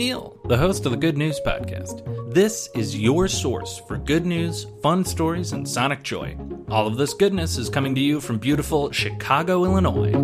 Neil, the host of the Good News Podcast. This is your source for good news, fun stories, and sonic joy. All of this goodness is coming to you from beautiful Chicago, Illinois.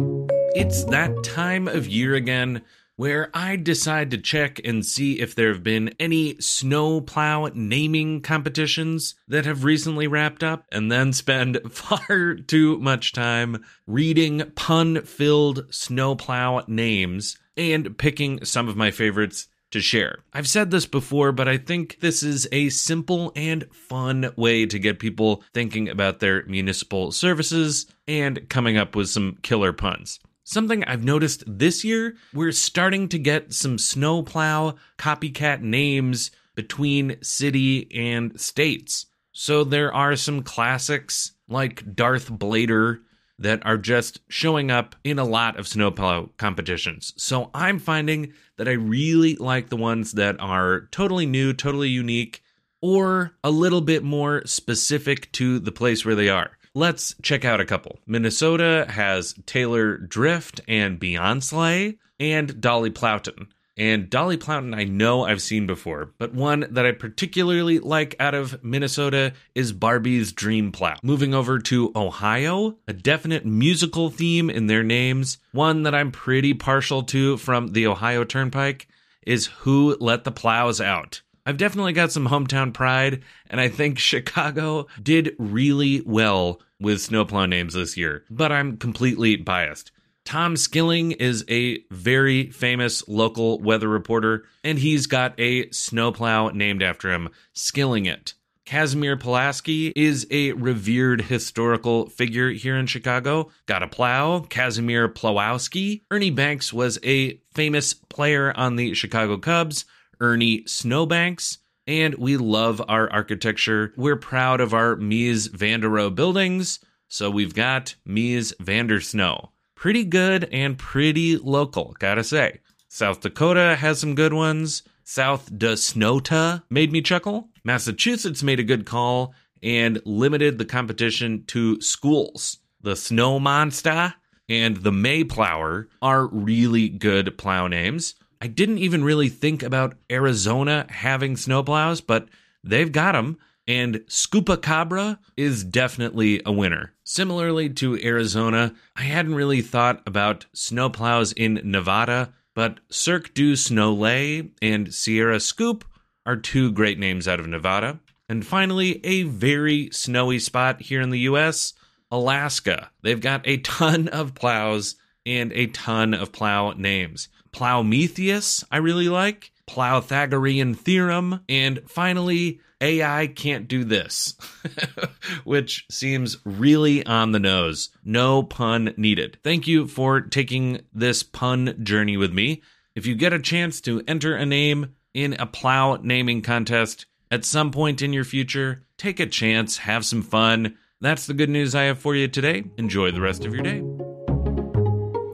It's that time of year again where I decide to check and see if there have been any snowplow naming competitions that have recently wrapped up, and then spend far too much time reading pun filled snowplow names and picking some of my favorites to share. I've said this before, but I think this is a simple and fun way to get people thinking about their municipal services and coming up with some killer puns. Something I've noticed this year, we're starting to get some snowplow copycat names between city and states. So there are some classics like Darth Blader that are just showing up in a lot of snowplow competitions. So I'm finding that I really like the ones that are totally new, totally unique, or a little bit more specific to the place where they are. Let's check out a couple. Minnesota has Taylor Drift and Beyonce and Dolly Plowton. And Dolly Plowton, I know I've seen before, but one that I particularly like out of Minnesota is Barbie's Dream Plow. Moving over to Ohio, a definite musical theme in their names, one that I'm pretty partial to from the Ohio Turnpike is Who Let the Plows Out. I've definitely got some hometown pride, and I think Chicago did really well with snowplow names this year, but I'm completely biased. Tom Skilling is a very famous local weather reporter, and he's got a snowplow named after him, Skilling It. Casimir Pulaski is a revered historical figure here in Chicago. Got a plow, Casimir Plowowski. Ernie Banks was a famous player on the Chicago Cubs. Ernie Snowbanks and we love our architecture. We're proud of our Mies van der Rohe buildings, so we've got Mies van der Snow. Pretty good and pretty local, gotta say. South Dakota has some good ones. South Dasnota made me chuckle. Massachusetts made a good call and limited the competition to schools. The Snow Monster and the Mayplower are really good plow names. I didn't even really think about Arizona having snowplows, but they've got them. And Scoopacabra is definitely a winner. Similarly to Arizona, I hadn't really thought about snowplows in Nevada, but Cirque du Snowlay and Sierra Scoop are two great names out of Nevada. And finally, a very snowy spot here in the US, Alaska. They've got a ton of plows and a ton of plow names. Plowmetheus, I really like. Pythagorean theorem. And finally, AI can't do this, which seems really on the nose. No pun needed. Thank you for taking this pun journey with me. If you get a chance to enter a name in a plow naming contest at some point in your future, take a chance, have some fun. That's the good news I have for you today. Enjoy the rest of your day.